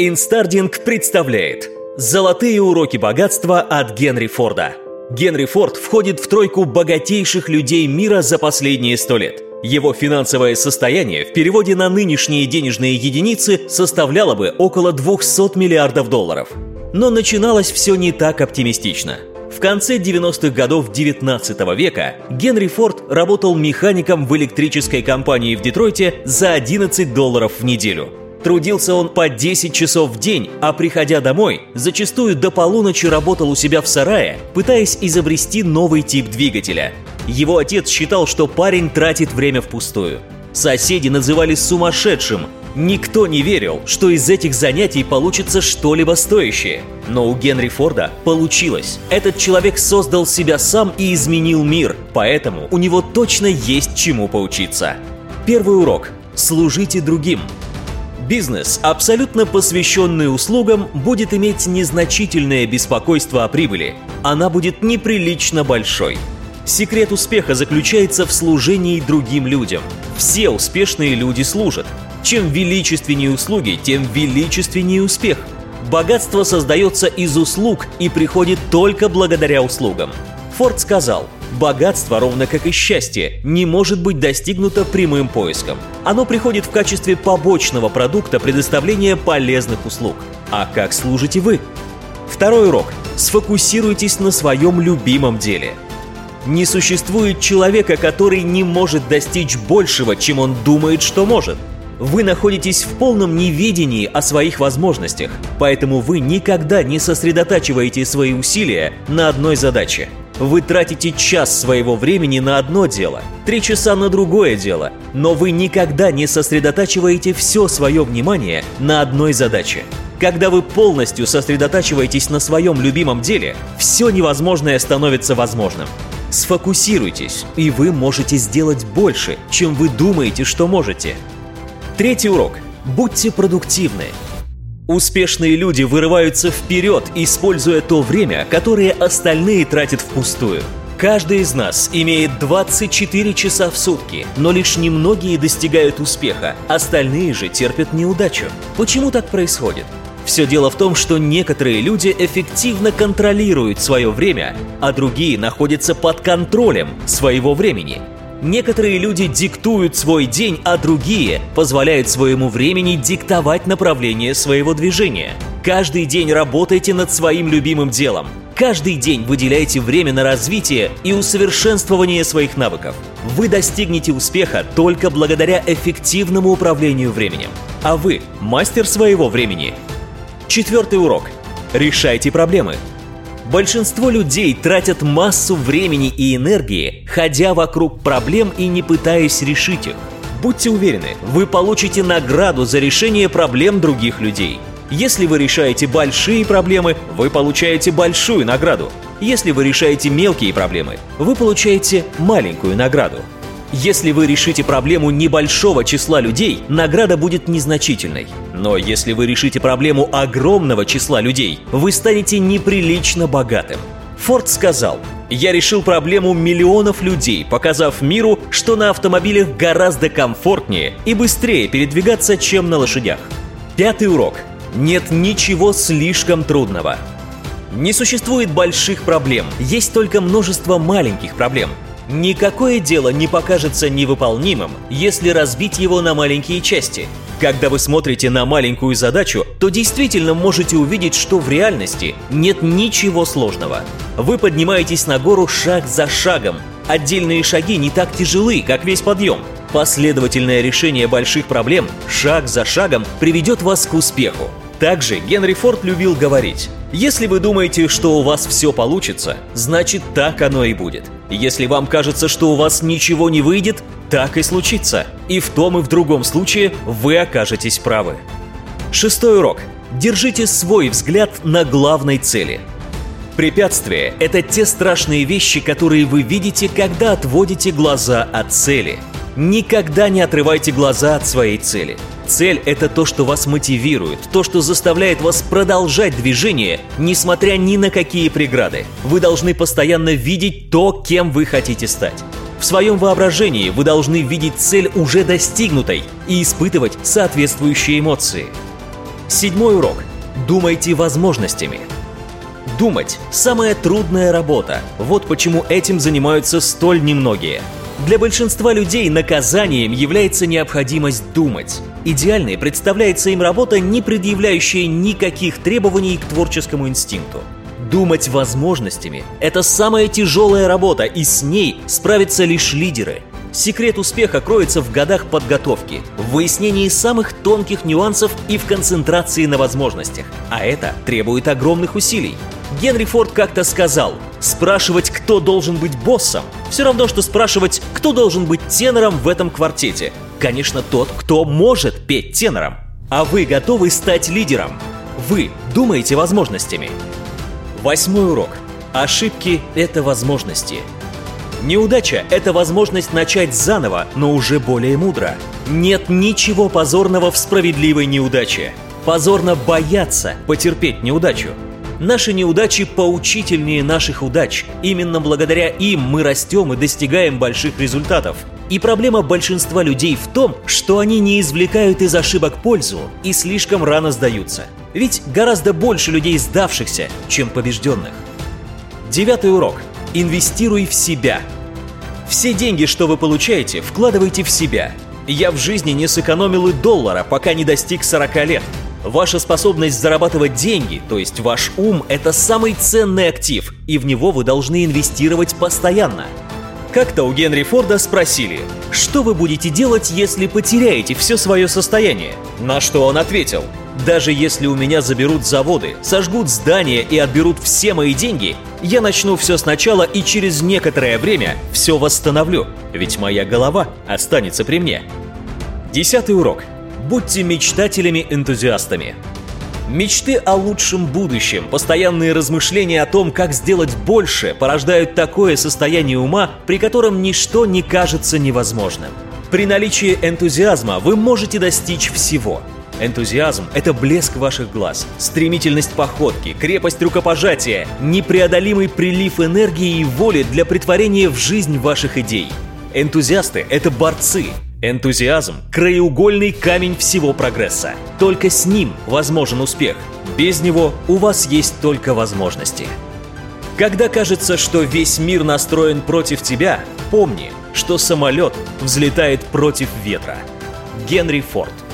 Инстардинг представляет Золотые уроки богатства от Генри Форда. Генри Форд входит в тройку богатейших людей мира за последние сто лет. Его финансовое состояние в переводе на нынешние денежные единицы составляло бы около 200 миллиардов долларов. Но начиналось все не так оптимистично. В конце 90-х годов 19 века Генри Форд работал механиком в электрической компании в Детройте за 11 долларов в неделю – Трудился он по 10 часов в день, а приходя домой, зачастую до полуночи работал у себя в сарае, пытаясь изобрести новый тип двигателя. Его отец считал, что парень тратит время впустую. Соседи называли сумасшедшим. Никто не верил, что из этих занятий получится что-либо стоящее. Но у Генри Форда получилось. Этот человек создал себя сам и изменил мир, поэтому у него точно есть чему поучиться. Первый урок. Служите другим. Бизнес, абсолютно посвященный услугам, будет иметь незначительное беспокойство о прибыли. Она будет неприлично большой. Секрет успеха заключается в служении другим людям. Все успешные люди служат. Чем величественнее услуги, тем величественнее успех. Богатство создается из услуг и приходит только благодаря услугам. Форд сказал – Богатство, ровно как и счастье, не может быть достигнуто прямым поиском. Оно приходит в качестве побочного продукта предоставления полезных услуг. А как служите вы? Второй урок. Сфокусируйтесь на своем любимом деле. Не существует человека, который не может достичь большего, чем он думает, что может. Вы находитесь в полном неведении о своих возможностях, поэтому вы никогда не сосредотачиваете свои усилия на одной задаче – вы тратите час своего времени на одно дело, три часа на другое дело, но вы никогда не сосредотачиваете все свое внимание на одной задаче. Когда вы полностью сосредотачиваетесь на своем любимом деле, все невозможное становится возможным. Сфокусируйтесь, и вы можете сделать больше, чем вы думаете, что можете. Третий урок. Будьте продуктивны. Успешные люди вырываются вперед, используя то время, которое остальные тратят впустую. Каждый из нас имеет 24 часа в сутки, но лишь немногие достигают успеха, остальные же терпят неудачу. Почему так происходит? Все дело в том, что некоторые люди эффективно контролируют свое время, а другие находятся под контролем своего времени. Некоторые люди диктуют свой день, а другие позволяют своему времени диктовать направление своего движения. Каждый день работайте над своим любимым делом. Каждый день выделяйте время на развитие и усовершенствование своих навыков. Вы достигнете успеха только благодаря эффективному управлению временем. А вы мастер своего времени. Четвертый урок. Решайте проблемы. Большинство людей тратят массу времени и энергии, ходя вокруг проблем и не пытаясь решить их. Будьте уверены, вы получите награду за решение проблем других людей. Если вы решаете большие проблемы, вы получаете большую награду. Если вы решаете мелкие проблемы, вы получаете маленькую награду. Если вы решите проблему небольшого числа людей, награда будет незначительной. Но если вы решите проблему огромного числа людей, вы станете неприлично богатым. Форд сказал, «Я решил проблему миллионов людей, показав миру, что на автомобилях гораздо комфортнее и быстрее передвигаться, чем на лошадях». Пятый урок. Нет ничего слишком трудного. Не существует больших проблем, есть только множество маленьких проблем – Никакое дело не покажется невыполнимым, если разбить его на маленькие части. Когда вы смотрите на маленькую задачу, то действительно можете увидеть, что в реальности нет ничего сложного. Вы поднимаетесь на гору шаг за шагом. Отдельные шаги не так тяжелы, как весь подъем. Последовательное решение больших проблем шаг за шагом приведет вас к успеху. Также Генри Форд любил говорить, если вы думаете, что у вас все получится, значит так оно и будет. Если вам кажется, что у вас ничего не выйдет, так и случится. И в том и в другом случае вы окажетесь правы. Шестой урок. Держите свой взгляд на главной цели. Препятствия – это те страшные вещи, которые вы видите, когда отводите глаза от цели. Никогда не отрывайте глаза от своей цели – Цель – это то, что вас мотивирует, то, что заставляет вас продолжать движение, несмотря ни на какие преграды. Вы должны постоянно видеть то, кем вы хотите стать. В своем воображении вы должны видеть цель уже достигнутой и испытывать соответствующие эмоции. Седьмой урок. Думайте возможностями. Думать – самая трудная работа. Вот почему этим занимаются столь немногие. Для большинства людей наказанием является необходимость думать. Идеальной представляется им работа, не предъявляющая никаких требований к творческому инстинкту. Думать возможностями – это самая тяжелая работа, и с ней справятся лишь лидеры. Секрет успеха кроется в годах подготовки, в выяснении самых тонких нюансов и в концентрации на возможностях. А это требует огромных усилий. Генри Форд как-то сказал, спрашивать, кто должен быть боссом, все равно, что спрашивать, кто должен быть тенором в этом квартете. Конечно, тот, кто может петь тенором. А вы готовы стать лидером? Вы думаете возможностями. Восьмой урок. Ошибки – это возможности. Неудача – это возможность начать заново, но уже более мудро. Нет ничего позорного в справедливой неудаче. Позорно бояться потерпеть неудачу. Наши неудачи поучительнее наших удач. Именно благодаря им мы растем и достигаем больших результатов. И проблема большинства людей в том, что они не извлекают из ошибок пользу и слишком рано сдаются. Ведь гораздо больше людей сдавшихся, чем побежденных. Девятый урок. Инвестируй в себя. Все деньги, что вы получаете, вкладывайте в себя. Я в жизни не сэкономил и доллара, пока не достиг 40 лет. Ваша способность зарабатывать деньги, то есть ваш ум, это самый ценный актив, и в него вы должны инвестировать постоянно. Как-то у Генри Форда спросили, что вы будете делать, если потеряете все свое состояние? На что он ответил, даже если у меня заберут заводы, сожгут здания и отберут все мои деньги, я начну все сначала и через некоторое время все восстановлю, ведь моя голова останется при мне. Десятый урок. Будьте мечтателями-энтузиастами. Мечты о лучшем будущем, постоянные размышления о том, как сделать больше, порождают такое состояние ума, при котором ничто не кажется невозможным. При наличии энтузиазма вы можете достичь всего. Энтузиазм – это блеск ваших глаз, стремительность походки, крепость рукопожатия, непреодолимый прилив энергии и воли для притворения в жизнь ваших идей. Энтузиасты – это борцы, Энтузиазм – краеугольный камень всего прогресса. Только с ним возможен успех. Без него у вас есть только возможности. Когда кажется, что весь мир настроен против тебя, помни, что самолет взлетает против ветра. Генри Форд –